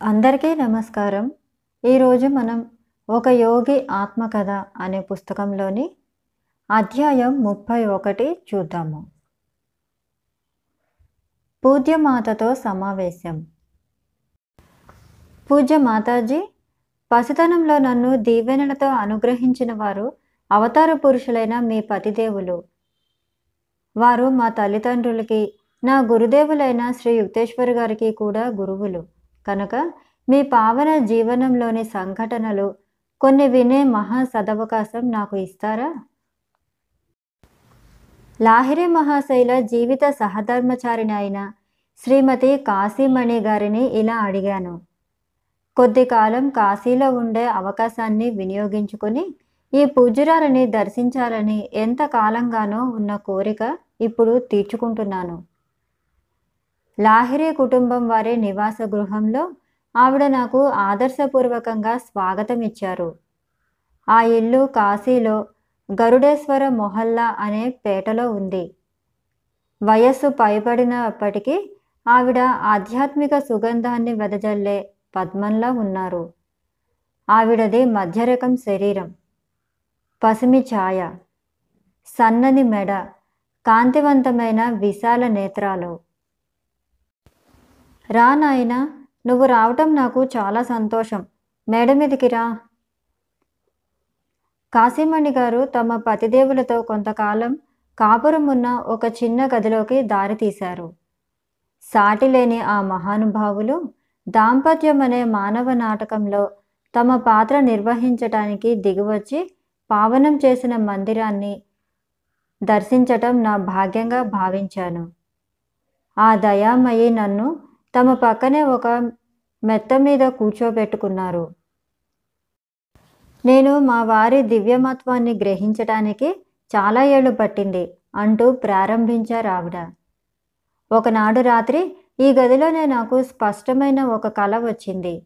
అందరికీ నమస్కారం. ఈరోజు మనం ఒక యోగి ఆత్మకథ అనే పుస్తకంలోని అధ్యాయం ముప్పై ఒకటి చూద్దాము. పూజ్యమాతతో సమావేశం. పూజ్య మాతాజీ పసితనంలో నన్ను దీవెనలతో అనుగ్రహించిన వారు అవతార పురుషులైన మీ పతిదేవులు. వారు మా తల్లిదండ్రులకి నా గురుదేవులైన శ్రీ యుక్తేశ్వర్ గారికి కూడా గురువులు. కనుక మీ పావన జీవనంలోని సంఘటనలు కొన్ని వినే మహా సదవకాశం నాకు ఇస్తారా? లాహిరి మహాశైల జీవిత సహధర్మచారిని అయిన శ్రీమతి కాశీమణి గారిని ఇలా అడిగాను. కొద్ది కాలం కాశీలో ఉండే అవకాశాన్ని వినియోగించుకొని ఈ పూజ్యురాలని దర్శించాలని ఎంత కాలంగానో ఉన్న కోరిక ఇప్పుడు తీర్చుకుంటున్నాను. లాహిరి కుటుంబం వారి నివాస గృహంలో ఆవిడ నాకు ఆదర్శపూర్వకంగా స్వాగతం ఇచ్చారు ఆ ఇల్లు కాశీలో గరుడేశ్వర మొహల్లా అనే పేటలో ఉంది. వయస్సు పైబడినప్పటికీ ఆవిడ ఆధ్యాత్మిక సుగంధాన్ని వెదజల్లే పద్మంలా ఉన్నారు. ఆవిడది మధ్యరకం శరీరం. పసిమి ఛాయ. సన్నని మెడ. కాంతివంతమైన విశాల నేత్రాలు. రా నాయనా నువ్వు రావటం నాకు చాలా సంతోషం. మేడ మీదకి రా. కాశీమణి గారు తమ పతిదేవులతో కొంతకాలం కాపురం ఉన్న ఒక చిన్న గదిలోకి దారి తీశారు. సాటిలేని ఆ మహానుభావులు దాంపత్యం అనే మానవ నాటకంలో తమ పాత్ర నిర్వహించటానికి దిగివచ్చి పావనం చేసిన మందిరాన్ని దర్శించటం నా భాగ్యంగా భావించాను. ఆ దయామయి నన్ను తమ పక్కనే ఒక మెత్త మీద కూర్చోబెట్టుకున్నారు. నేను మా వారి దివ్యమత్వాన్ని గ్రహించటానికి చాలా ఏళ్ళు పట్టింది అంటూ ప్రారంభించారు ఆవిడ. ఒకనాడు రాత్రి ఈ గదిలోనే నాకు స్పష్టమైన ఒక కల వచ్చింది.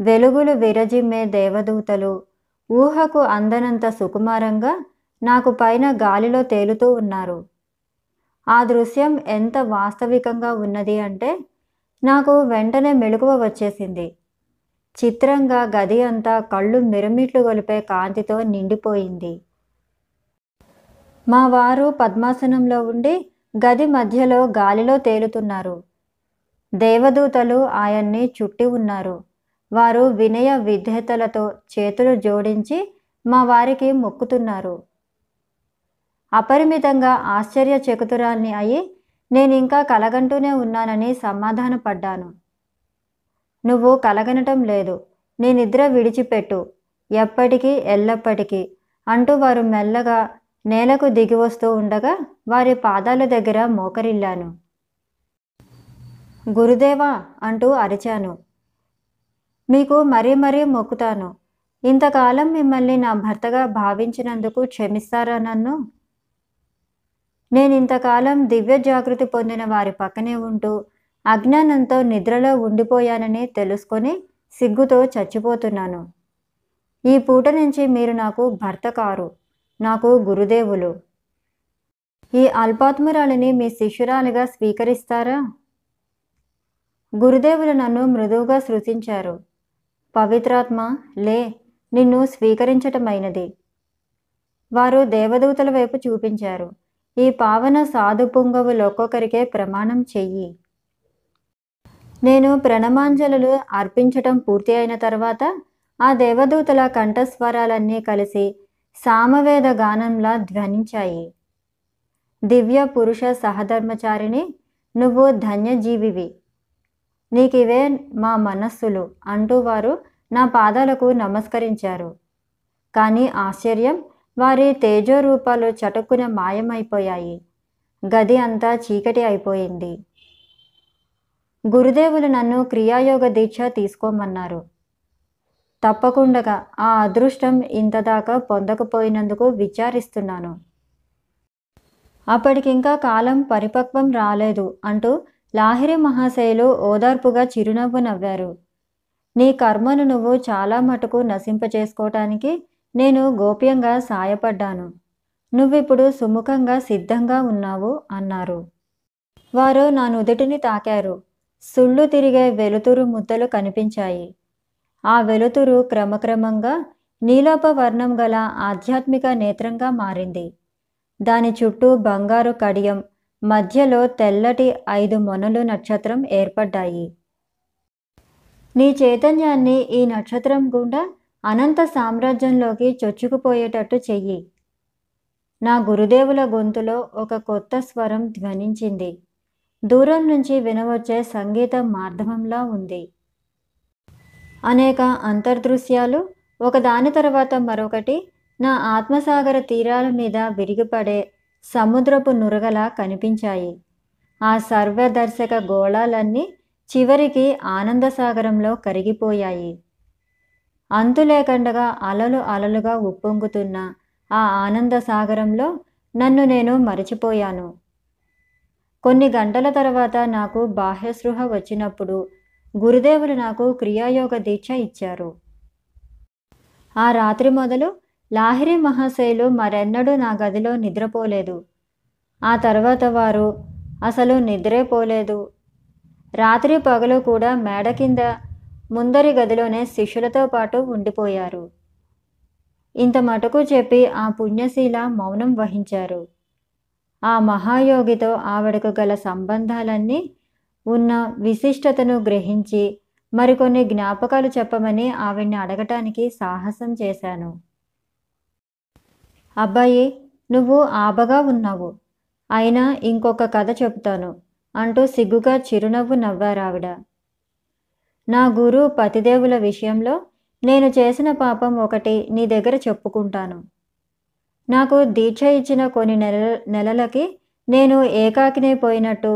వెలుగులు విరజిమ్మే దేవదూతలు ఊహకు అందనంత సుకుమారంగా నాకు పైన గాలిలో తేలుతూ ఉన్నారు. ఆ దృశ్యం ఎంత వాస్తవికంగా ఉన్నది అంటే నాకు వెంటనే మెలకువ వచ్చేసింది. చిత్రంగా గది అంతా కళ్ళు మిరమిట్లు గొలిపే కాంతితో నిండిపోయింది. మా వారు పద్మాసనంలో ఉండి గది మధ్యలో గాలిలో తేలుతున్నారు. దేవదూతలు ఆయన్ని చుట్టి ఉన్నారు. వారు వినయ విధేతలతో చేతులు జోడించి మా వారికి మొక్కుతున్నారు. అపరిమితంగా ఆశ్చర్యచకుతురాల్ని అయి నేను ఇంకా కలగంటూనే ఉన్నానని సమాధానపడ్డాను. నువ్వు కలగనటం లేదు. నీ నిద్ర విడిచిపెట్టు. ఎప్పటికీ ఎల్లప్పటికీ. అంటూ వారు మెల్లగా నేలకు దిగి వస్తూ ఉండగా వారి పాదాల దగ్గర మోకరిల్లాను. గురుదేవా అంటూ అరిచాను. మీకు మరీ మరీ మొక్కుతాను. ఇంతకాలం మిమ్మల్ని నా భర్తగా భావించినందుకు క్షమిస్తారా నన్ను? నేను ఇంతకాలం దివ్య జాగృతి పొందిన వారి పక్కనే ఉంటూ అజ్ఞానంతో నిద్రలో ఉండిపోయానని తెలుసుకొని సిగ్గుతో చచ్చిపోతున్నాను. ఈ పూట నుంచి మీరు నాకు భర్త కారు నాకు గురుదేవులు. ఈ అల్పాత్మురాలిని మీ శిష్యురాలిగా స్వీకరిస్తారా? గురుదేవులు నన్ను మృదువుగా సృశించారు పవిత్రాత్మ లే నిన్ను స్వీకరించటమైనది. వారు దేవదూతల వైపు చూపించారు. ఈ పావన సాధు పుంగవులొక్కొక్కరికే ప్రమాణం చెయ్యి. నేను ప్రణమాంజలు అర్పించటం పూర్తి అయిన తర్వాత ఆ దేవదూతల కంఠస్వరాలన్నీ కలిసి సామవేద గానంలా ధ్వనించాయి. దివ్య పురుష సహధర్మచారిని నువ్వు ధన్యజీవివి. నీకివే మా మనస్సులు అంటూ వారు నా పాదాలకు నమస్కరించారు. కానీ ఆశ్చర్యం వారి తేజోరూపాలు చటుక్కున మాయమైపోయాయి. గది అంతా చీకటి అయిపోయింది. గురుదేవులు నన్ను క్రియాయోగ దీక్ష తీసుకోమన్నారు. తప్పకుండా ఆ అదృష్టం ఇంతదాకా పొందకపోయినందుకు విచారిస్తున్నాను. అప్పటికింకా కాలం పరిపక్వం రాలేదు అంటూ లాహిరి మహాశయులు ఓదార్పుగా చిరునవ్వు నవ్వారు. నీ కర్మను నువ్వు చాలా మటుకు నశింపచేసుకోవటానికి నేను గోప్యంగా సాయపడ్డాను. నువ్విప్పుడు సుముఖంగా సిద్ధంగా ఉన్నావు అన్నారు. వారు నా నుదుటిని తాకారు. సుళ్ళు తిరిగే వెలుతురు ముద్దలు కనిపించాయి. ఆ వెలుతురు క్రమక్రమంగా నీలోప వర్ణం గల ఆధ్యాత్మిక నేత్రంగా మారింది. దాని చుట్టూ బంగారు కడియం మధ్యలో తెల్లటి ఐదు మొనలు నక్షత్రం ఏర్పడ్డాయి. నీ చైతన్యాన్ని ఈ నక్షత్రం గుండా అనంత సామ్రాజ్యంలోకి చొచ్చుకుపోయేటట్టు చెయ్యి. నా గురుదేవుల గొంతులో ఒక కొత్త స్వరం ధ్వనించింది. దూరం నుంచి వినవచ్చే సంగీతం మార్ధవంలా ఉంది. అనేక అంతర్దృశ్యాలు ఒకదాని తర్వాత మరొకటి నా ఆత్మసాగర తీరాల మీద విరిగిపడే సముద్రపు నురగలా కనిపించాయి. ఆ సర్వదర్శక గోళాలన్నీ చివరికి ఆనందసాగరంలో కరిగిపోయాయి. అంతులేకండగా అలలు అలలుగా ఉప్పొంగుతున్న ఆ ఆనంద సాగరంలో నన్ను నేను మరచిపోయాను. కొన్ని గంటల తర్వాత నాకు బాహ్యస్పృహ వచ్చినప్పుడు గురుదేవులు నాకు క్రియాయోగ దీక్ష ఇచ్చారు. ఆ రాత్రి మొదలు లాహిరి మహాశైలు మరెన్నడూ నా గదిలో నిద్రపోలేదు. ఆ తర్వాత వారు అసలు నిద్రే పోలేదు. రాత్రి పగలు కూడా మేడ కింద ముందరి గదిలోనే శిష్యులతో పాటు ఉండిపోయారు. ఇంత మటుకు చెప్పి ఆ పుణ్యశీల మౌనం వహించారు. ఆ మహాయోగితో ఆవిడకు గల సంబంధాలన్నీ ఉన్న విశిష్టతను గ్రహించి మరికొన్ని జ్ఞాపకాలు చెప్పమని ఆవిడ్ని అడగటానికి సాహసం చేశాను. అబ్బాయి నువ్వు ఆబగా ఉన్నావు. అయినా ఇంకొక కథ చెబుతాను అంటూ సిగ్గుగా చిరునవ్వు నవ్వారావిడ. నా గురు పతిదేవుల విషయంలో నేను చేసిన పాపం ఒకటి నీ దగ్గర చెప్పుకుంటాను. నాకు దీక్ష ఇచ్చిన కొన్ని నెల నెలలకి నేను ఏకాకినే పోయినట్టు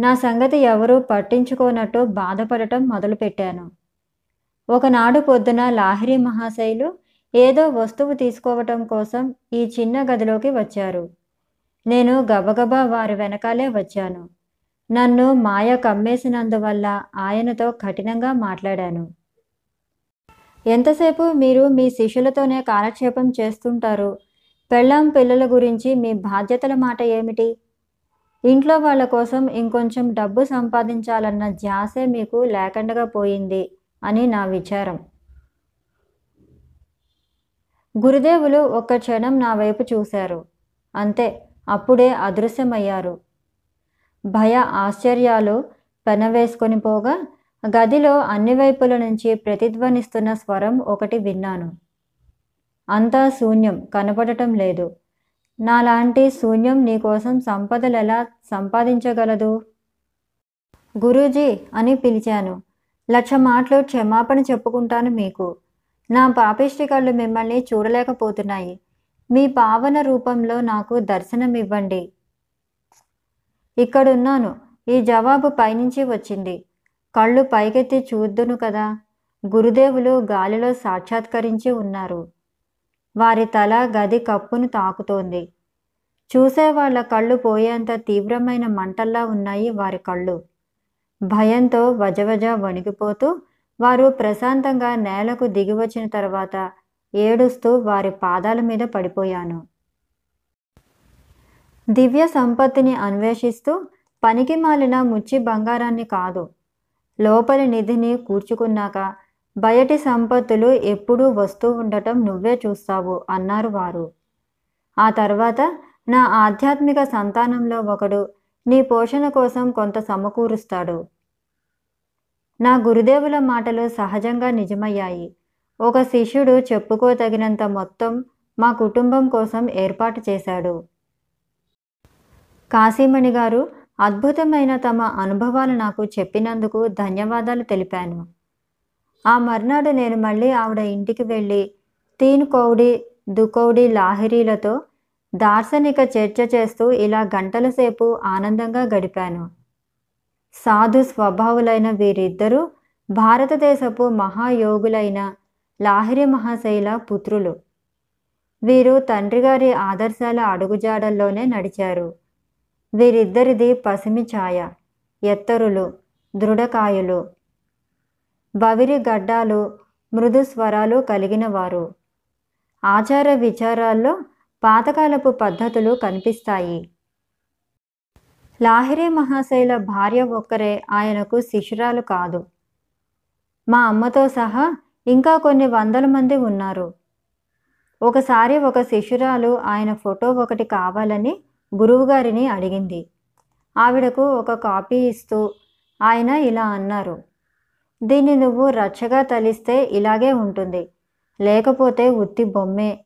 నా సంగతి ఎవరూ పట్టించుకోనట్టు బాధపడటం మొదలుపెట్టాను. ఒకనాడు పొద్దున లాహిరి మహాశైలు ఏదో వస్తువు తీసుకోవటం కోసం ఈ చిన్న గదిలోకి వచ్చారు. నేను గబగబా వారి వెనకాలే వచ్చాను. నన్ను మాయ కమ్మేసినందువల్ల ఆయనతో కఠినంగా మాట్లాడాను. ఎంతసేపు మీరు మీ శిష్యులతోనే కాలక్షేపం చేస్తుంటారు? పెళ్ళాం పిల్లల గురించి మీ బాధ్యతల మాట ఏమిటి? ఇంట్లో వాళ్ళ కోసం ఇంకొంచెం డబ్బు సంపాదించాలన్న ధ్యాసే మీకు లేకుండా పోయింది అని నా విచారం. గురుదేవులు ఒక్క క్షణం నా వైపు చూశారు. అంతే అప్పుడే అదృశ్యమయ్యారు. భయ ఆశ్చర్యాలు పెనవేసుకొని పోగా గదిలో అన్ని వైపుల నుంచి ప్రతిధ్వనిస్తున్న స్వరం ఒకటి విన్నాను. అంతా శూన్యం కనపడటం లేదు. నాలాంటి శూన్యం నీకోసం సంపదలు ఎలా సంపాదించగలదు? గురూజీ అని పిలిచాను. లక్ష మాటలు క్షమాపణ చెప్పుకుంటాను మీకు. నా పాపిష్టి కళ్ళు మిమ్మల్ని చూడలేకపోతున్నాయి. మీ పావన రూపంలో నాకు దర్శనమివ్వండి. ఇక్కడున్నాను. ఈ జవాబు పైనుంచి వచ్చింది. కళ్ళు పైకెత్తి చూద్దును కదా. గురుదేవులు గాలిలో సాక్షాత్కరించి ఉన్నారు. వారి తల గది కప్పును తాకుతోంది. చూసేవాళ్ళ కళ్ళు పోయేంత తీవ్రమైన మంటల్లా ఉన్నాయి వారి కళ్ళు. భయంతో వజవజ వణికిపోతూ వారు ప్రశాంతంగా నేలకు దిగివచ్చిన తర్వాత ఏడుస్తూ వారి పాదాల మీద పడిపోయాను. దివ్య సంపత్తిని అన్వేషిస్తూ పనికి మాలిన ముచ్చి బంగారాన్ని కాదు లోపలి నిధిని కూర్చుకున్నాక బయటి సంపత్తులు ఎప్పుడూ వస్తూ ఉండటం నువ్వే చూస్తావు అన్నారు వారు. ఆ తర్వాత నా ఆధ్యాత్మిక సంతానంలో ఒకడు నీ పోషణ కోసం కొంత సమకూరుస్తాడు. నా గురుదేవుల మాటలు సహజంగా నిజమయ్యాయి. ఒక శిష్యుడు చెప్పుకోతగినంత మొత్తం మా కుటుంబం కోసం ఏర్పాటు చేశాడు. కాశీమణి గారు అద్భుతమైన తమ అనుభవాలు నాకు చెప్పినందుకు ధన్యవాదాలు తెలిపాను. ఆ మర్నాడు నేను మళ్ళీ ఆవిడ ఇంటికి వెళ్ళి తీన్ కౌడి దుకౌడి లాహిరీలతో దార్శనిక చర్చ చేస్తూ ఇలా గంటల సేపు ఆనందంగా గడిపాను. సాధు స్వభావులైన వీరిద్దరూ భారతదేశపు మహాయోగులైన లాహిరి మహాశైల పుత్రులు. వీరు తండ్రిగారి ఆదర్శాల అడుగుజాడల్లోనే నడిచారు. వీరిద్దరిది పసిమి ఛాయ ఎత్తరులు దృఢకాయులు. బవిరి గడ్డాలు మృదు స్వరాలు కలిగిన వారు ఆచార విచారాల్లో పాతకాలపు పద్ధతులు కనిపిస్తాయి. లాహిరి మహాశైల భార్య ఒక్కరే ఆయనకు శిష్యురాలు కాదు. మా అమ్మతో సహా ఇంకా కొన్ని వందల మంది ఉన్నారు. ఒకసారి ఒక శిష్యురాలు ఆయన ఫోటో ఒకటి కావాలని గురువుగారిని అడిగింది. ఆవిడకు ఒక కాపీ ఇస్తూ ఆయన ఇలా అన్నారు. దీన్ని నువ్వు రచ్చగా తలిస్తే ఇలాగే ఉంటుంది. లేకపోతే ఉత్తి బొమ్మే.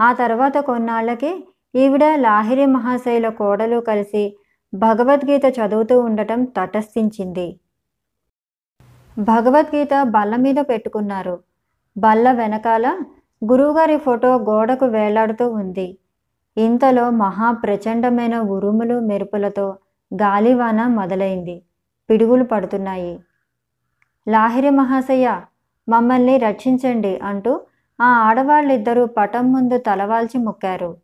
ఆ తర్వాత కొన్నాళ్ళకి ఈవిడ లాహిరి మహాశైల కోడలు కలిసి భగవద్గీత చదువుతూ ఉండటం తటస్థించింది. భగవద్గీత బల్ల మీద పెట్టుకున్నారు. బల్ల వెనకాల గురువుగారి ఫోటో గోడకు వేలాడుతూ ఉంది. ఇంతలో మహా ప్రచండమైన ఉరుములు మెరుపులతో గాలివాన మొదలైంది. పిడుగులు పడుతున్నాయి. లాహిరి మహాశయ మమ్మల్ని రక్షించండి అంటూ ఆ ఆడవాళ్ళిద్దరూ పటం ముందు తలవాల్చి మొక్కారు.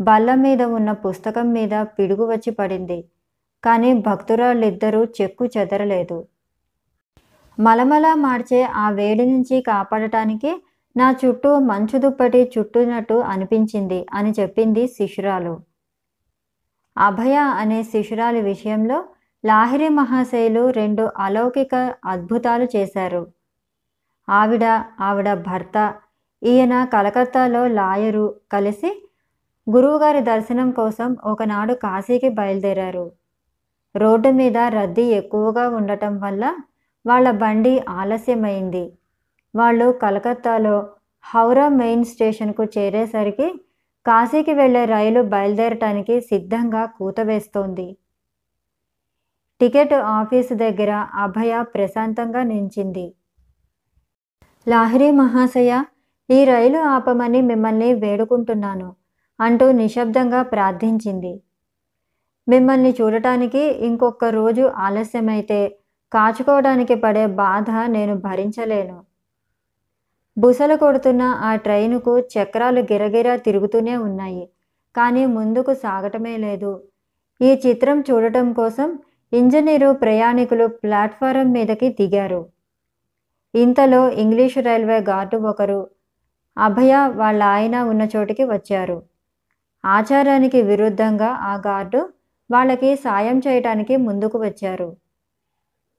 బల్ల మీద ఉన్న పుస్తకం మీద పిడుగు వచ్చి పడింది. కానీ భక్తురాళ్ళిద్దరూ చెక్కు చెదరలేదు. మలమల మార్చే ఆ వేడి నుంచి కాపాడటానికి నా చుట్టూ మంచు దుప్పటి చుట్టునట్టు అనిపించింది అని చెప్పింది శిశురాలు. అభయ అనే శిశురాలి విషయంలో లాహిరి మహాశయులు రెండు అలౌకిక అద్భుతాలు చేశారు. ఆవిడ ఆవిడ భర్త ఈయన కలకత్తాలో లాయరు కలిసి గురువుగారి దర్శనం కోసం ఒకనాడు కాశీకి బయలుదేరారు. రోడ్డు మీద రద్దీ ఎక్కువగా ఉండటం వల్ల వాళ్ళ బండి ఆలస్యమైంది. వాళ్ళు కలకత్తాలో హౌరా మెయిన్ స్టేషన్కు చేరేసరికి కాశీకి వెళ్ళే రైలు బయలుదేరటానికి సిద్ధంగా కూతవేస్తోంది టికెట్ ఆఫీసు దగ్గర అభయ ప్రశాంతంగా నించింది. లాహిరి మహాశయ ఈ రైలు ఆపమని మిమ్మల్ని వేడుకుంటున్నాను అంటూ నిశ్శబ్దంగా ప్రార్థించింది. మిమ్మల్ని చూడటానికి ఇంకొక రోజు ఆలస్యమైతే కాచుకోవడానికి పడే బాధ నేను భరించలేను. బుసలు కొడుతున్న ఆ ట్రైనుకు చక్రాలు గిరగిరా తిరుగుతూనే ఉన్నాయి. కానీ ముందుకు సాగటమే లేదు. ఈ చిత్రం చూడటం కోసం ఇంజనీరు ప్రయాణికులు ప్లాట్ఫారం మీదకి దిగారు. ఇంతలో ఇంగ్లీషు రైల్వే గార్డు ఒకరు అభయ వాళ్ళ ఆయన ఉన్న చోటికి వచ్చారు. ఆచారానికి విరుద్ధంగా ఆ గార్డు వాళ్ళకి సాయం చేయటానికి ముందుకు వచ్చారు.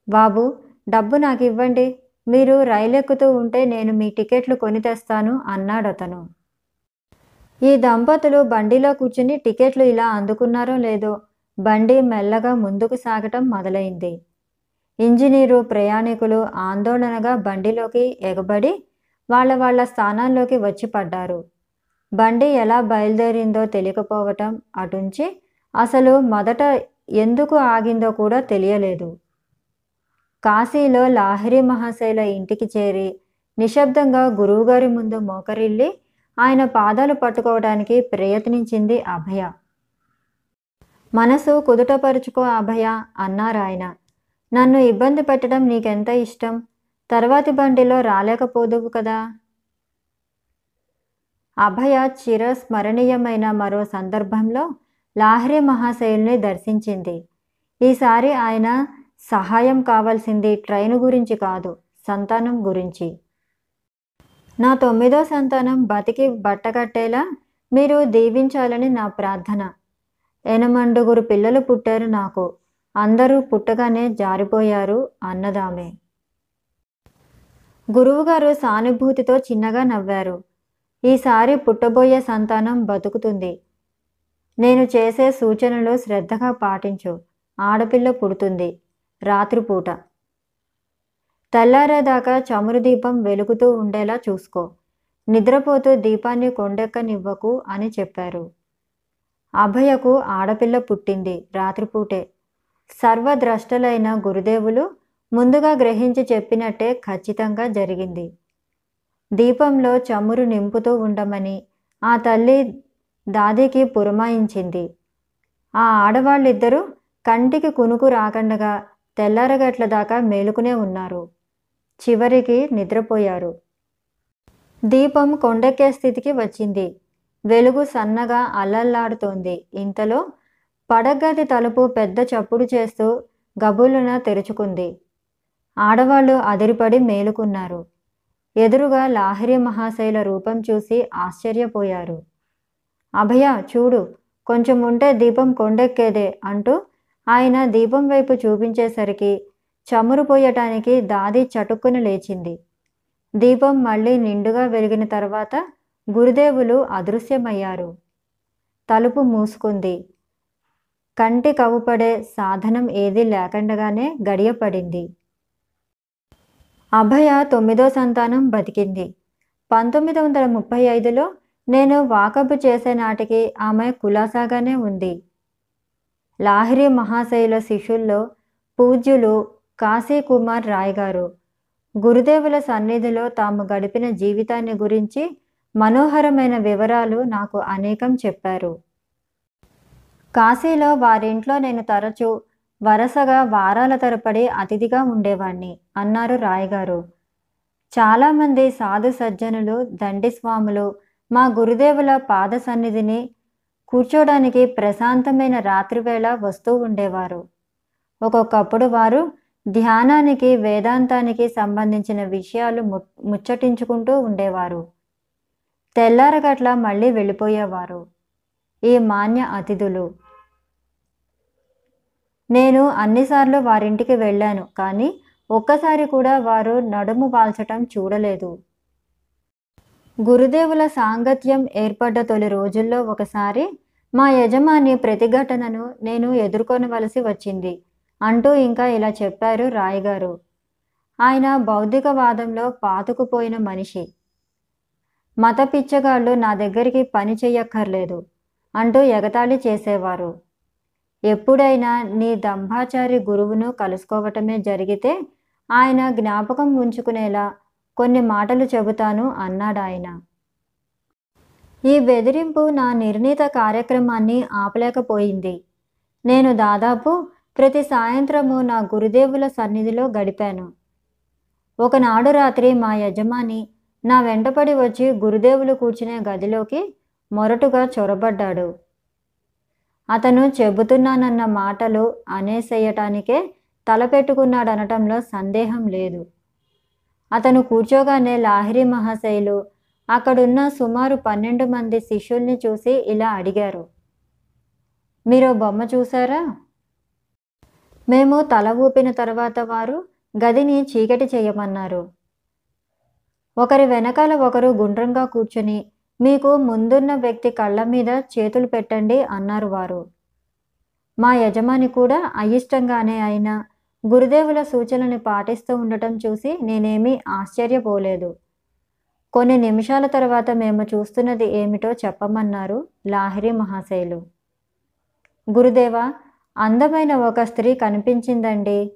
బాబు డబ్బు నాకు ఇవ్వండి మీరు రైలు ఎక్కుతూ ఉంటే నేను మీ టికెట్లు కొని తెస్తాను అన్నాడు అతను. ఈ దంపతులు బండిలో కూర్చుని టికెట్లు ఇలా అందుకున్నారో లేదో బండి మెల్లగా ముందుకు సాగటం మొదలైంది. ఇంజనీరు ప్రయాణికులు ఆందోళనగా బండిలోకి ఎగబడి వాళ్ళ వాళ్ళ స్థానాల్లోకి వచ్చి పడ్డారు. బండి ఎలా బయలుదేరిందో తెలియకపోవటం అటుంచి అసలు మొదట ఎందుకు ఆగిందో కూడా తెలియలేదు. కాశీలో లాహిరి మహాశైల ఇంటికి చేరి నిశ్శబ్దంగా గురువుగారి ముందు మోకరిల్లి ఆయన పాదాలు పట్టుకోవడానికి ప్రయత్నించింది అభయ. మనసు కుదుటపరుచుకో అభయ అన్నారాయన నన్ను ఇబ్బంది పెట్టడం నీకెంత ఇష్టం? తర్వాతి బండిలో రాలేకపోదువు కదా? అభయ చిరస్మరణీయమైన మరో సందర్భంలో లాహ్రీ మహాశయుల్ని దర్శించింది. ఈసారి ఆయన సహాయం కావాల్సింది ట్రైను గురించి కాదు సంతానం గురించి. నా తొమ్మిదో సంతానం బతికి బట్టగట్టేలా మీరు దీవించాలని నా ప్రార్థన. ఎనమండుగురు పిల్లలు పుట్టారు నాకు. అందరూ పుట్టగానే జారిపోయారు అన్నదామే. గురువుగారు సానుభూతితో చిన్నగా నవ్వారు. ఈసారి పుట్టబోయే సంతానం బతుకుతుంది. నేను చేసే సూచనలు శ్రద్ధగా పాటించు. ఆడపిల్ల పుడుతుంది. రాత్రిపూట. తెల్లారేదాకా చమురు దీపం వెలుగుతూ ఉండేలా చూసుకో. నిద్రపోతూ దీపాన్ని కొండెక్కనివ్వకు అని చెప్పారు. అభయకు ఆడపిల్ల పుట్టింది రాత్రిపూటే. సర్వద్రష్టలైన గురుదేవులు ముందుగా గ్రహించి చెప్పినట్టే ఖచ్చితంగా జరిగింది. దీపంలో చమురు నింపుతూ ఉండమని ఆ తల్లి దాదికి పురమాయించింది. ఆ ఆడవాళ్ళిద్దరూ కంటికి కునుకు రాకండగా తెల్లారగట్ల దాకా మేలుకునే ఉన్నారు. చివరికి నిద్రపోయారు. దీపం కొండెక్కే స్థితికి వచ్చింది. వెలుగు సన్నగా అల్లల్లాడుతోంది ఇంతలో పడగది తలుపు పెద్ద చప్పుడు చేస్తూ గబులున తెరుచుకుంది. ఆడవాళ్ళు అదిరిపడి మేలుకున్నారు. ఎదురుగా లాహిరి మహాశైల రూపం చూసి ఆశ్చర్యపోయారు. అభయ చూడు కొంచెం ఉంటే దీపం కొండెక్కేదే అంటూ ఆయన దీపం వైపు చూపించేసరికి చమురు పోయటానికి దాది చటుక్కున లేచింది. దీపం మళ్ళీ నిండుగా వెలిగిన తర్వాత గురుదేవులు అదృశ్యమయ్యారు. తలుపు మూసుకుంది. కంటి కవుపడే సాధనం ఏదీ లేకుండగానే గడియపడింది. అభయ తొమ్మిదో సంతానం బతికింది. పంతొమ్మిది వందల ముప్పై ఐదులో నేను వాకబు చేసే నాటికి ఆమె కులాసాగానే ఉంది. లాహిరి మహాశైల శిష్యుల్లో పూజ్యులు కాశీ కుమార్ రాయ్ గారు గురుదేవుల సన్నిధిలో తాము గడిపిన జీవితాన్ని గురించి మనోహరమైన వివరాలు నాకు అనేకం చెప్పారు. కాశీలో వారింట్లో నేను తరచూ వరుసగా వారాల తరపడి అతిథిగా ఉండేవాణ్ణి అన్నారు రాయగారు. చాలామంది సాధు సజ్జనులు దండి స్వాములు మా గురుదేవుల పాద సన్నిధిని కూర్చోడానికి ప్రశాంతమైన రాత్రివేళ వస్తూ ఉండేవారు. ఒక్కొక్కప్పుడు వారు ధ్యానానికి వేదాంతానికి సంబంధించిన విషయాలు ము ముచ్చటించుకుంటూ ఉండేవారు. తెల్లారగట్ల మళ్ళీ వెళ్ళిపోయేవారు. ఈ మాన్య అతిథులు. నేను అన్నిసార్లు వారింటికి వెళ్ళాను కానీ ఒక్కసారి కూడా వారు నడుము వాల్చటం చూడలేదు. గురుదేవుల సాంగత్యం ఏర్పడ్డ తొలి రోజుల్లో ఒకసారి మా యజమాని ప్రతిఘటనను నేను ఎదుర్కొనవలసి వచ్చింది. అంటూ ఇంకా ఇలా చెప్పారు రాయగారు. ఆయన బౌద్ధికవాదంలో పాతుకుపోయిన మనిషి. మత పిచ్చగాళ్ళు నా దగ్గరికి పని చెయ్యక్కర్లేదు అంటూ ఎగతాళి చేసేవారు. ఎప్పుడైనా నీ దంభాచారి గురువును కలుసుకోవటమే జరిగితే ఆయన జ్ఞాపకం ఉంచుకునేలా కొన్ని మాటలు చెబుతాను అన్నాడాయన. ఈ బెదిరింపు నా నిర్ణీత కార్యక్రమాన్ని ఆపలేకపోయింది. నేను దాదాపు ప్రతి సాయంత్రము నా గురుదేవుల సన్నిధిలో గడిపాను. ఒకనాడు రాత్రి మా యజమాని నా వెంటపడి వచ్చి గురుదేవులు కూర్చునే గదిలోకి మొరటుగా చొరబడ్డాడు. అతను చెబుతున్నానన్న మాటలు అనేసేయటానికే తలపెట్టుకున్నాడనటంలో సందేహం లేదు. అతను కూర్చోగానే లాహిరి మహాశైలు అక్కడున్న సుమారు పన్నెండు మంది శిష్యుల్ని చూసి ఇలా అడిగారు. మీరు బొమ్మ చూసారా మేము తల ఊపిన తర్వాత వారు గదిని చీకటి చేయమన్నారు. ఒకరి వెనకాల ఒకరు గుండ్రంగా కూర్చుని మీకు ముందున్న వ్యక్తి కళ్ళ మీద చేతులు పెట్టండి అన్నారు వారు. మా యజమాని కూడా అయిష్టంగానే అయినా గురుదేవుల సూచనని పాటిస్తూ ఉండటం చూసి నేనేమీ ఆశ్చర్యపోలేదు. కొన్ని నిమిషాల తర్వాత మేము చూస్తున్నది ఏమిటో చెప్పమన్నారు లాహిరి మహాశైలు. గురుదేవ అందమైన ఒక స్త్రీ కనిపించిందండి.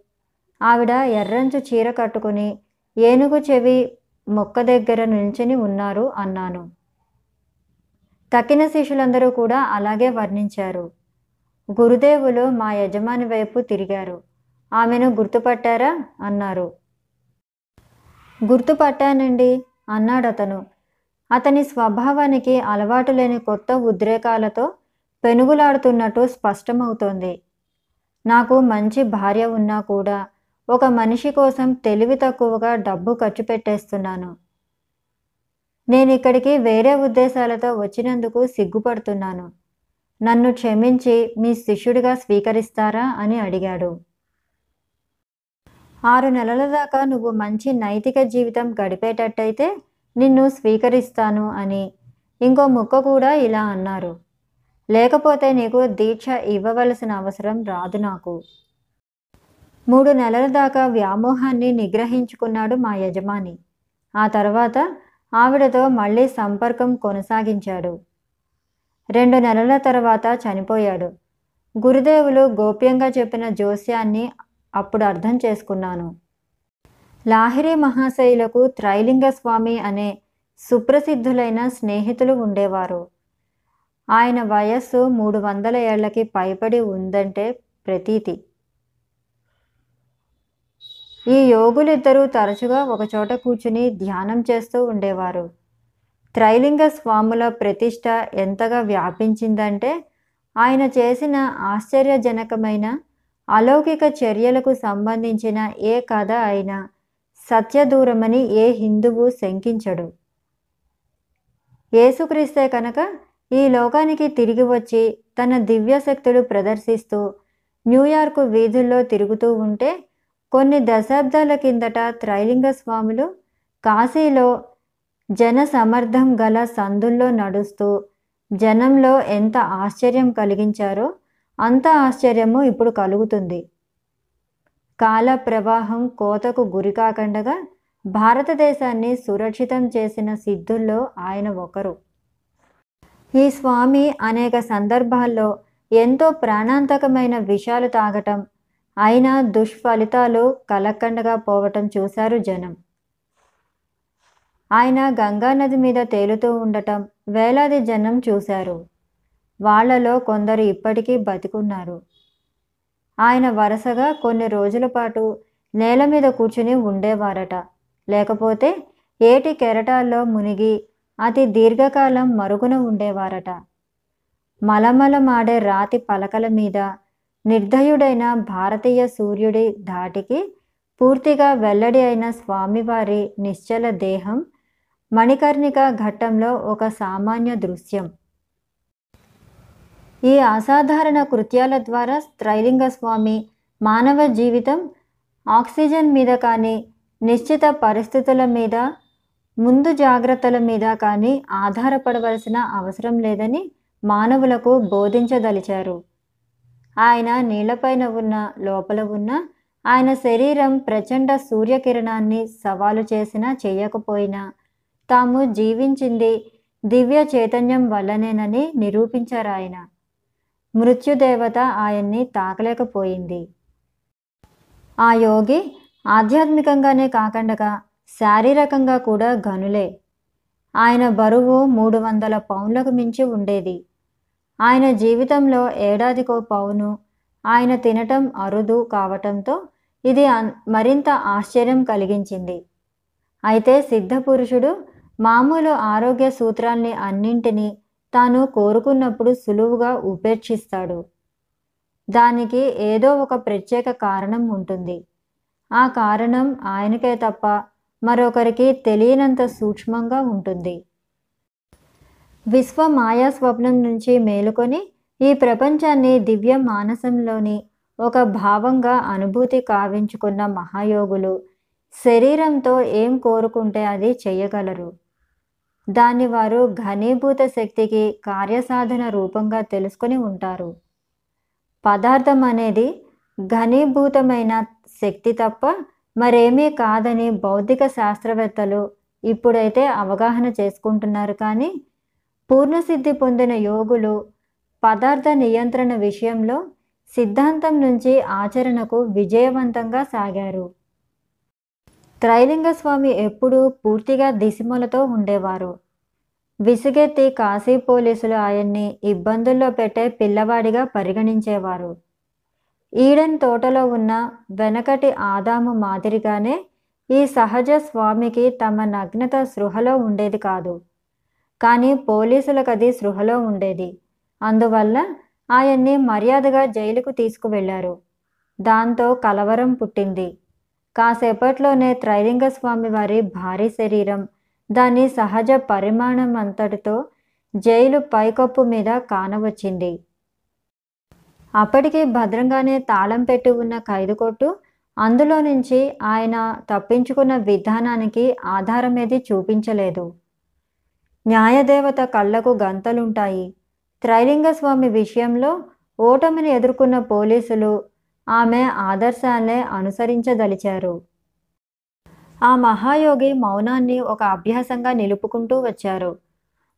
ఆవిడ ఎర్రంచు చీర కట్టుకుని ఏనుగు చెవి మొక్క దగ్గర నిల్చుని ఉన్నారు అన్నాను. తక్కిన శిష్యులందరూ కూడా అలాగే వర్ణించారు. గురుదేవులు మా యజమాని వైపు తిరిగారు. ఆమెను గుర్తుపట్టారా? అన్నారు. గుర్తుపట్టానండి. అన్నాడతను. అతని స్వభావానికి అలవాటు లేని కొత్త ఉద్రేకాలతో పెనుగులాడుతున్నట్టు స్పష్టమవుతోంది. నాకు మంచి భార్య ఉన్నా కూడా ఒక మనిషి కోసం తెలివి తక్కువగా డబ్బు ఖర్చు పెట్టేస్తున్నాను. నేను ఇక్కడికి వేరే ఉద్దేశాలతో వచ్చినందుకు సిగ్గుపడుతున్నాను. నన్ను క్షమించి మీ శిష్యుడిగా స్వీకరిస్తారా అని అడిగాడు. ఆరు నెలల దాకా నువ్వు మంచి నైతిక జీవితం గడిపేటట్టయితే నిన్ను స్వీకరిస్తాను అని ఇంకో ముక్క కూడా ఇలా అన్నారు. లేకపోతే నీకు దీక్ష ఇవ్వవలసిన అవసరం రాదు నాకు. మూడు నెలల దాకా వ్యామోహాన్ని నిగ్రహించుకున్నాడు మా యజమాని. ఆ తర్వాత ఆవిడతో మళ్ళీ సంపర్కం కొనసాగించాడు. రెండు నెలల తర్వాత చనిపోయాడు. గురుదేవులు గోప్యంగా చెప్పిన జోస్యాన్ని అప్పుడు అర్థం చేసుకున్నాను. లాహిరి మహాశైలకు త్రైలింగ స్వామి అనే సుప్రసిద్ధులైన స్నేహితులు ఉండేవారు. ఆయన వయస్సు మూడు వందల ఏళ్ళకి పైబడి ఉందంటే ప్రతీతి. ఈ యోగులిద్దరూ తరచుగా ఒకచోట కూర్చుని ధ్యానం చేస్తూ ఉండేవారు. త్రైలింగ స్వాముల ప్రతిష్ట ఎంతగా వ్యాపించిందంటే ఆయన చేసిన ఆశ్చర్యజనకమైన అలౌకిక చర్యలకు సంబంధించిన ఏ కథ అయినా సత్యదూరమని ఏ హిందువు శంకించడు. యేసుక్రీస్తే కనుక ఈ లోకానికి తిరిగి వచ్చి తన దివ్యశక్తులు ప్రదర్శిస్తూ న్యూయార్క్ వీధుల్లో తిరుగుతూ ఉంటే కొన్ని దశాబ్దాల కిందట త్రైలింగ స్వాములు కాశీలో జన సమర్థం గల సందుల్లో నడుస్తూ జనంలో ఎంత ఆశ్చర్యం కలిగించారో అంత ఆశ్చర్యము ఇప్పుడు కలుగుతుంది. కాల ప్రవాహం కోతకు గురికాకండగా భారతదేశాన్ని సురక్షితం చేసిన సిద్ధుల్లో ఆయన ఒకరు. ఈ స్వామి అనేక సందర్భాల్లో ఎంతో ప్రాణాంతకమైన విషాలు తాగటం అయినా దుష్ఫలితాలు కలక్కండగా పోవటం చూశారు జనం. ఆయన గంగానది మీద తేలుతూ ఉండటం వేలాది జనం చూశారు. వాళ్ళలో కొందరు ఇప్పటికీ బతికున్నారు. ఆయన వరుసగా కొన్ని రోజుల పాటు నేల మీద కూర్చుని ఉండేవారట. లేకపోతే ఏటి కెరటాల్లో మునిగి అతి దీర్ఘకాలం మరుగున ఉండేవారట. మలమలమాడే రాతి పలకల మీద నిర్దయుడైన భారతీయ సూర్యుడి ధాటికి పూర్తిగా వెల్లడి అయిన స్వామివారి నిశ్చల దేహం మణికర్ణిక ఘట్టంలో ఒక సామాన్య దృశ్యం. ఈ అసాధారణ కృత్యాల ద్వారా త్రైలింగ స్వామి మానవ జీవితం ఆక్సిజన్ మీద కానీ నిశ్చిత పరిస్థితుల మీద ముందు జాగ్రత్తల మీద కానీ ఆధారపడవలసిన అవసరం లేదని మానవులకు బోధించదలిచారు. ఆయన నీళ్ళపైన ఉన్న లోపల ఉన్న ఆయన శరీరం ప్రచండ సూర్యకిరణాన్ని సవాలు చేసినా చేయకపోయినా తాము జీవించింది దివ్య చైతన్యం వల్లనేనని నిరూపించారు ఆయన మృత్యుదేవత ఆయన్ని తాకలేకపోయింది. ఆ యోగి ఆధ్యాత్మికంగానే కాకుండా శారీరకంగా కూడా గనులే ఆయన బరువు మూడు వందల పౌన్లకు మించి ఉండేది. ఆయన జీవితంలో ఏడాదికో పౌను. ఆయన తినటం అరుదు కావటంతో ఇది మరింత ఆశ్చర్యం కలిగించింది. అయితే సిద్ధపురుషుడు మామూలు ఆరోగ్య సూత్రాల్ని అన్నింటినీ తాను కోరుకున్నప్పుడు సులువుగా ఉపేక్షిస్తాడు. దానికి ఏదో ఒక ప్రత్యేక కారణం ఉంటుంది. ఆ కారణం ఆయనకే తప్ప మరొకరికి తెలియనంత సూక్ష్మంగా ఉంటుంది. విశ్వ మాయా స్వప్నం నుంచి మేలుకొని ఈ ప్రపంచాన్ని దివ్య మానసంలోని ఒక భావంగా అనుభూతి కావించుకున్న మహాయోగులు శరీరంతో ఏం కోరుకుంటే అది చేయగలరు. దాన్ని వారు ఘనీభూత శక్తికి కార్యసాధన రూపంగా తెలుసుకొని ఉంటారు. పదార్థం అనేది ఘనీభూతమైన శక్తి తప్ప మరేమీ కాదని భౌతిక శాస్త్రవేత్తలు ఇప్పుడైతే అవగాహన చేసుకుంటున్నారు కానీ పూర్ణసిద్ధి పొందిన యోగులు పదార్థ నియంత్రణ విషయంలో సిద్ధాంతం నుంచి ఆచరణకు విజయవంతంగా సాగారు. త్రైలింగ స్వామి ఎప్పుడూ పూర్తిగా దిశమలతో ఉండేవారు. విసుగెత్తి కాశీ పోలీసులు ఆయన్ని ఇబ్బందుల్లో పెట్టే పిల్లవాడిగా పరిగణించేవారు. ఈడెన్ తోటలో ఉన్న వెనకటి ఆదాము మాదిరిగానే ఈ సహజ స్వామికి తమ నగ్నత సృహలో ఉండేది కాదు. కానీ పోలీసులకు అది సృహలో ఉండేది. అందువల్ల ఆయన్ని మర్యాదగా జైలుకు తీసుకువెళ్ళారు. దాంతో కలవరం పుట్టింది. కాసేపట్లోనే త్రైలింగ స్వామి వారి భారీ శరీరం దాని సహజ పరిమాణం అంతటితో జైలు పైకప్పు మీద కానవచ్చింది. అప్పటికి భద్రంగానే తాళం పెట్టి ఉన్న ఖైదు కొట్టు అందులో నుంచి ఆయన తప్పించుకున్న విధానానికి ఆధారమేది చూపించలేదు. న్యాయదేవత కళ్ళకు గంతలుంటాయి. త్రైలింగస్వామి విషయంలో ఓటమిని ఎదుర్కొన్న పోలీసులు ఆమె ఆదర్శాలనే అనుసరించదలిచారు. ఆ మహాయోగి మౌనాన్ని ఒక అభ్యాసంగా నిలుపుకుంటూ వచ్చారు.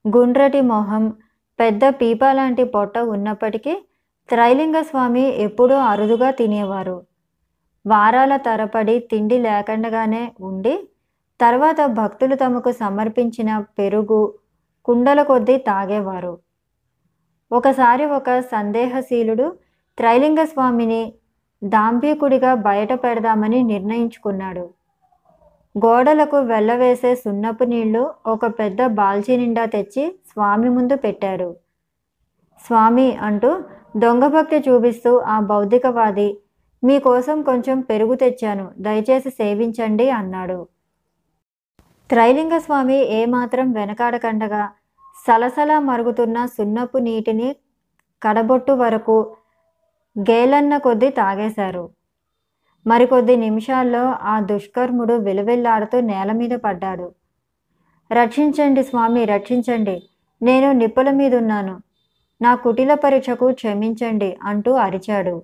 గుండ్రటి మొహం పెద్ద పీప లాంటి పొట్ట ఉన్నప్పటికీ త్రైలింగ స్వామి ఎప్పుడూ అరుదుగా తినేవారు. వారాల తరపడి తిండి లేకుండగానే ఉండి తర్వాత భక్తులు తమకు సమర్పించిన పెరుగు కుండల కొద్దీ తాగేవారు. ఒకసారి ఒక సందేహశీలుడు త్రైలింగ స్వామిని దాంభికుడిగా బయట పెడదామని నిర్ణయించుకున్నాడు. గోడలకు వెళ్ళవేసే సున్నపు నీళ్ళు ఒక పెద్ద బాల్చి నిండా తెచ్చి స్వామి ముందు పెట్టారు. స్వామి అంటూ దొంగభక్తి చూపిస్తూ ఆ బౌద్ధికవాది మీకోసం కొంచెం పెరుగు తెచ్చాను దయచేసి సేవించండి అన్నాడు. త్రైలింగ స్వామి ఏమాత్రం వెనకాడకండగా సలసలా మరుగుతున్న సున్నపు నీటిని కడబొట్టు వరకు గేలన్న కొద్దీ తాగేశారు. మరికొద్ది నిమిషాల్లో ఆ దుష్కర్ముడు విలువెల్లాడుతూ నేల మీద పడ్డాడు. రక్షించండి స్వామి రక్షించండి. నేను నిప్పుల మీదున్నాను. నా కుటిల పరీక్షకు క్షమించండి అంటూ అరిచాడు.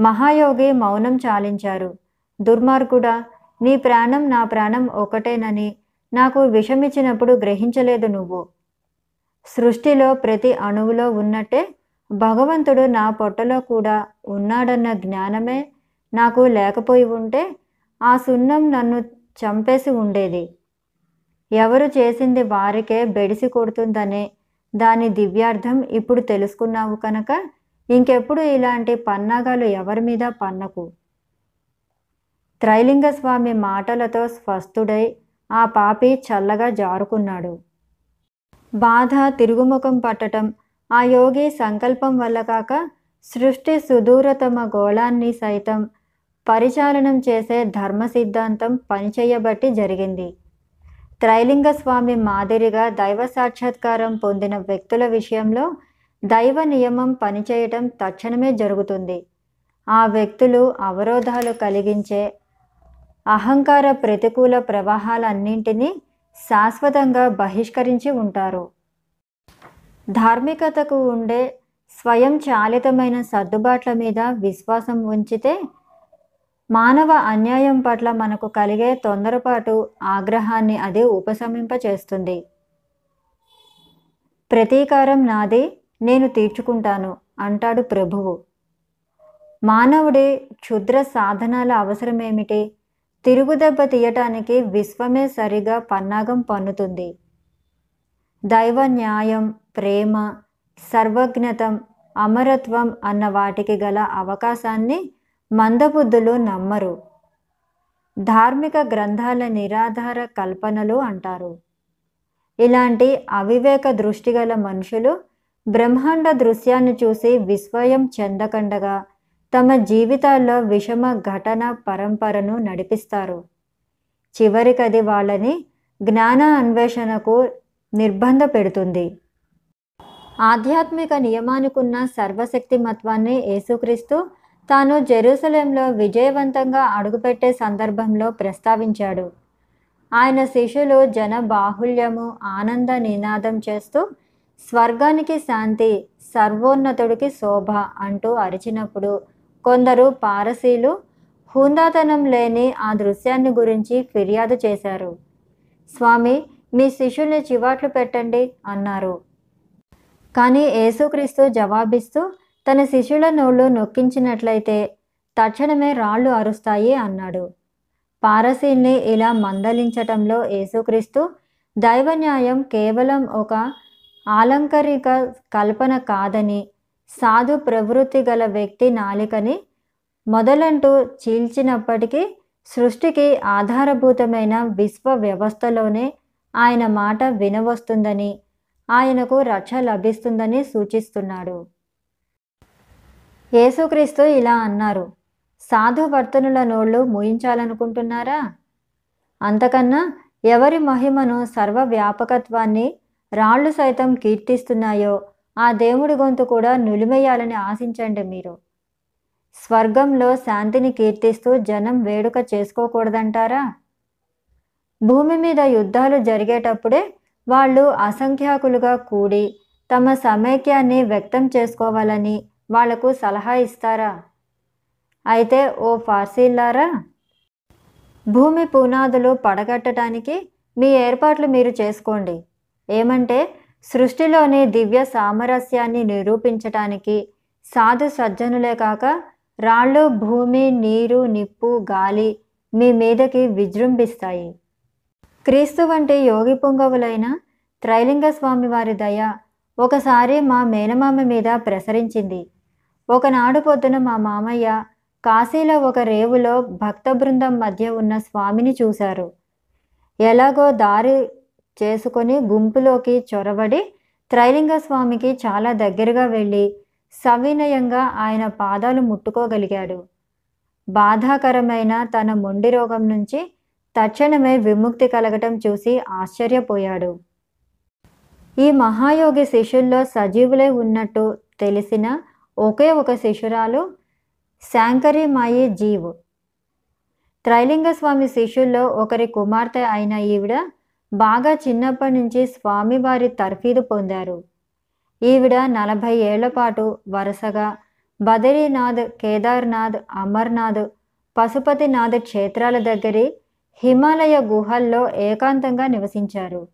మహాయోగి మౌనం చాలించారు. దుర్మార్గుడా నీ ప్రాణం నా ప్రాణం ఒకటేనని నాకు విషమిచ్చినప్పుడు గ్రహించలేదు నువ్వు. సృష్టిలో ప్రతి అణువులో ఉన్నట్టే భగవంతుడు నా పొట్టలో కూడా ఉన్నాడన్న జ్ఞానమే నాకు లేకపోయి ఉంటే ఆ సున్నం నన్ను చంపేసి ఉండేది. ఎవరు చేసింది వారికే బెడిసి కొడుతుందనే దాని దివ్యార్థం ఇప్పుడు తెలుసుకున్నావు కనుక ఇంకెప్పుడు ఇలాంటి పన్నాగాలు ఎవరి మీద పన్నకు? త్రైలింగ స్వామి మాటలతో స్వస్థుడై ఆ పాపి చల్లగా జారుకున్నాడు. బాధ తిరుగుముఖం పట్టటం ఆ యోగి సంకల్పం వల్ల కాక సృష్టి సుదూరతమ గోళాన్ని సైతం పరిచాలనం చేసే ధర్మ సిద్ధాంతం పనిచేయబట్టి జరిగింది. త్రైలింగ స్వామి మాదిరిగా దైవ సాక్షాత్కారం పొందిన వ్యక్తుల విషయంలో దైవ నియమం పనిచేయటం తక్షణమే జరుగుతుంది. ఆ వ్యక్తులు అవరోధాలు కలిగించే అహంకార ప్రతికూల ప్రవాహాలన్నింటినీ శాశ్వతంగా బహిష్కరించి ఉంటారు. ధార్మికతకు ఉండే స్వయం చాలితమైన సర్దుబాట్ల మీద విశ్వాసం ఉంచితే మానవ అన్యాయం పట్ల మనకు కలిగే తొందరపాటు ఆగ్రహాన్ని అది ఉపశమింపచేస్తుంది. ప్రతీకారం నాది నేను తీర్చుకుంటాను అంటాడు ప్రభువు. మానవుడి క్షుద్ర సాధనాల అవసరమేమిటి? తిరుగుదెబ్బ తీయటానికి విశ్వమే సరిగా పన్నాగం పన్నుతుంది. దైవ న్యాయం ప్రేమ సర్వజ్ఞతం అమరత్వం అన్న వాటికి గల అవకాశాన్ని మందబుద్ధులు నమ్మరు. ధార్మిక గ్రంథాల నిరాధార కల్పనలు అంటారు. ఇలాంటి అవివేక దృష్టి గల మనుషులు బ్రహ్మాండ దృశ్యాన్ని చూసి విస్వయం చెందకండగా తమ జీవితాల్లో విషమ ఘటన పరంపరను నడిపిస్తారు. చివరికది వాళ్ళని జ్ఞాన అన్వేషణకు నిర్బంధ పెడుతుంది. ఆధ్యాత్మిక నియమానికున్న సర్వశక్తిమత్వాన్ని యేసుక్రీస్తు తాను జెరూసలేంలో విజయవంతంగా అడుగుపెట్టే సందర్భంలో ప్రస్తావించాడు. ఆయన శిష్యులు జన బాహుల్యము ఆనంద నినాదం చేస్తూ స్వర్గానికి శాంతి సర్వోన్నతుడికి శోభ అంటూ అరిచినప్పుడు కొందరు పారసీలు హుందాతనం లేని ఆ దృశ్యాన్ని గురించి ఫిర్యాదు చేశారు. స్వామి మీ శిష్యుల్ని చివాట్లు పెట్టండి అన్నారు. కానీ యేసుక్రీస్తు జవాబిస్తూ తన శిష్యుల నోళ్ళు నొక్కించినట్లయితే తక్షణమే రాళ్ళు అరుస్తాయి అన్నాడు. పారసీల్ని ఇలా మందలించటంలో యేసుక్రీస్తు దైవ న్యాయం కేవలం ఒక ఆలంకరిక కల్పన కాదని సాధు ప్రవృత్తి గల వ్యక్తి నాలికని మొదలంటూ చీల్చినప్పటికీ సృష్టికి ఆధారభూతమైన విశ్వ వ్యవస్థలోనే ఆయన మాట వినవస్తుందని ఆయనకు రక్ష లభిస్తుందని సూచిస్తున్నాడు. యేసుక్రీస్తు ఇలా అన్నారు సాధు వర్తనుల నోళ్ళు ముయించాలనుకుంటున్నారా? అంతకన్నా ఎవరి మహిమను సర్వవ్యాపకత్వాన్ని రాళ్ళు సైతం కీర్తిస్తున్నాయో ఆ దేవుడి గొంతు కూడా నులిమేయాలని ఆశించండి మీరు. స్వర్గంలో శాంతిని కీర్తిస్తూ జనం వేడుక చేసుకోకూడదంటారా? భూమి మీద యుద్ధాలు జరిగేటప్పుడే వాళ్ళు అసంఖ్యాకులుగా కూడి తమ సమైక్యాన్ని వ్యక్తం చేసుకోవాలని వాళ్ళకు సలహా ఇస్తారా? అయితే ఓ ఫార్సీల్లారా? భూమి పునాదులు పడగట్టడానికి మీ ఏర్పాట్లు మీరు చేసుకోండి. ఏమంటే సృష్టిలోని దివ్య సామరస్యాన్ని నిరూపించటానికి సాధు సజ్జనులే కాక రాళ్ళు భూమి నీరు నిప్పు గాలి మీ మీదకి విజృంభిస్తాయి. క్రీస్తు వంటి యోగి పుంగవులైన త్రైలింగ స్వామి వారి దయ ఒకసారి మా మేనమామ మీద ప్రసరించింది. ఒకనాడు పొద్దున మా మామయ్య కాశీలో ఒక రేవులో భక్త బృందం మధ్య ఉన్న స్వామిని చూశారు. ఎలాగో దారి చేసుకొని గుంపులోకి చొరబడి త్రైలింగ స్వామికి చాలా దగ్గరగా వెళ్ళి సవినయంగా ఆయన పాదాలు ముట్టుకోగలిగాడు. బాధాకరమైన తన మొండి రోగం నుంచి తక్షణమే విముక్తి కలగటం చూసి ఆశ్చర్యపోయాడు. ఈ మహాయోగి శిష్యుల్లో సజీవులే ఉన్నట్టు తెలిసిన ఒకే ఒక శిష్యురాలు శాంకరిమాయి జీవ్. త్రైలింగ స్వామి శిష్యుల్లో ఒకరి కుమార్తె అయిన ఈవిడ బాగా చిన్నప్పటి నుంచి స్వామివారి తర్ఫీదు పొందారు. ఈవిడ నలభై ఏళ్ళ పాటు వరుసగా బదరీనాథ్ కేదార్నాథ్ అమర్నాథ్ పశుపతినాథ్ క్షేత్రాల దగ్గరి హిమాలయ గుహల్లో ఏకాంతంగా నివసించారు.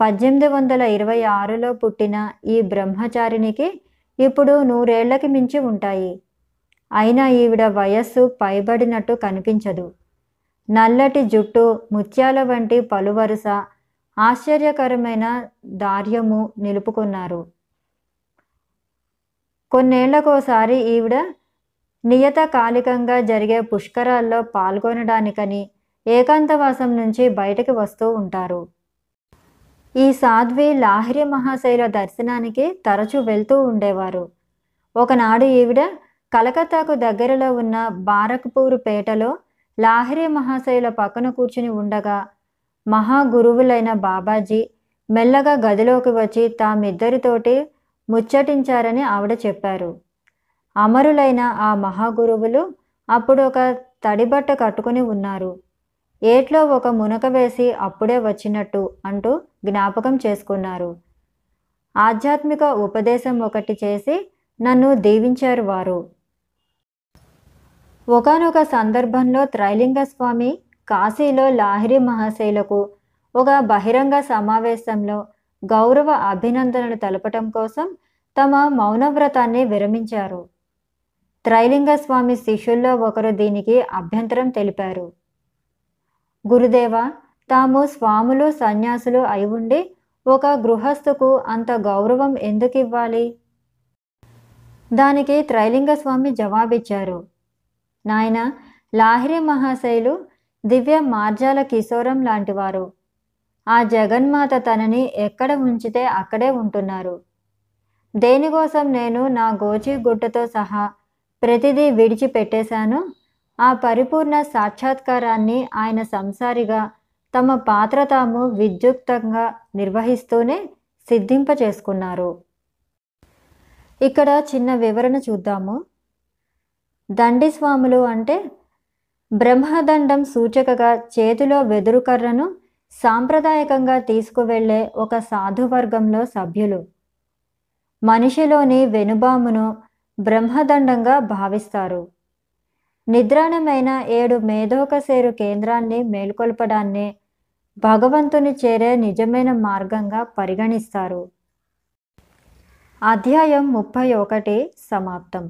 పద్దెనిమిది వందల ఇరవై ఆరులో పుట్టిన ఈ బ్రహ్మచారినికి ఇప్పుడు నూరేళ్ళకి మించి ఉంటాయి. అయినా ఈవిడ వయస్సు పైబడినట్టు కనిపించదు. నల్లటి జుట్టు ముత్యాల వంటి పలువరుస ఆశ్చర్యకరమైన దార్యము నిలుపుకున్నారు. కొన్నేళ్ళకోసారి ఈవిడ నియతకాలికంగా జరిగే పుష్కరాల్లో పాల్గొనడానికని ఏకాంతవాసం నుంచి బయటకు వస్తూ ఉంటారు. ఈ సాధ్వి లాహిరి మహాశైల దర్శనానికి తరచూ వెళ్తూ ఉండేవారు. ఒకనాడు ఈవిడ కలకత్తాకు దగ్గరలో ఉన్న బారక్పూర్ పేటలో లాహిరి మహాశైల పక్కన కూర్చుని ఉండగా మహాగురువులైన బాబాజీ మెల్లగా గదిలోకి వచ్చి తామిద్దరితోటి ముచ్చటించారని ఆవిడ చెప్పారు. అమరులైన ఆ మహాగురువులు అప్పుడు ఒక తడిబట్ట కట్టుకుని ఉన్నారు. ఏట్లో ఒక మునక వేసి అప్పుడే వచ్చినట్టు అంటూ జ్ఞాపకం చేసుకున్నారు. ఆధ్యాత్మిక ఉపదేశం ఒకటి చేసి నన్ను దీవించారు వారు. ఒకనొక సందర్భంలో త్రైలింగ స్వామి కాశీలో లాహిరి మహాశైలకు ఒక బహిరంగ సమావేశంలో గౌరవ అభినందనలు తెలపటం కోసం తమ మౌనవ్రతాన్ని విరమించారు. త్రైలింగ స్వామి శిష్యుల్లో ఒకరు దీనికి అభ్యంతరం తెలిపారు. గురుదేవ తాము స్వాములు సన్యాసులు అయి ఉండి ఒక గృహస్థుకు అంత గౌరవం ఎందుకు ఇవ్వాలి దానికి త్రైలింగ స్వామి జవాబిచ్చారు. నాయన లాహిరి మహాశైలు దివ్య మార్జాల కిశోరం లాంటివారు. ఆ జగన్మాత తనని ఎక్కడ ఉంచితే అక్కడే ఉంటున్నారు. దేనికోసం నేను నా గోచి గుడ్డతో సహా ప్రతిదీ విడిచిపెట్టేశాను? ఆ పరిపూర్ణ సాక్షాత్కారాన్ని ఆయన సంసారిగా తమ పాత్ర తాము విద్యుక్తంగా నిర్వహిస్తూనే సిద్ధింపచేసుకున్నారు. ఇక్కడ చిన్న వివరణ చూద్దాము. దండి స్వాములు అంటే బ్రహ్మదండం సూచకగా చేతిలో వెదురు కర్రను సాంప్రదాయకంగా తీసుకువెళ్ళే ఒక సాధువర్గంలో సభ్యులు. మనిషిలోని వెనుబామును బ్రహ్మదండంగా భావిస్తారు. నిద్రాణమైన ఏడు మేధోకసేరు కేంద్రాన్ని మేల్కొల్పడాన్ని భగవంతుని చేరే నిజమైన మార్గంగా పరిగణిస్తారు. అధ్యాయం ముప్పై ఒకటి సమాప్తం.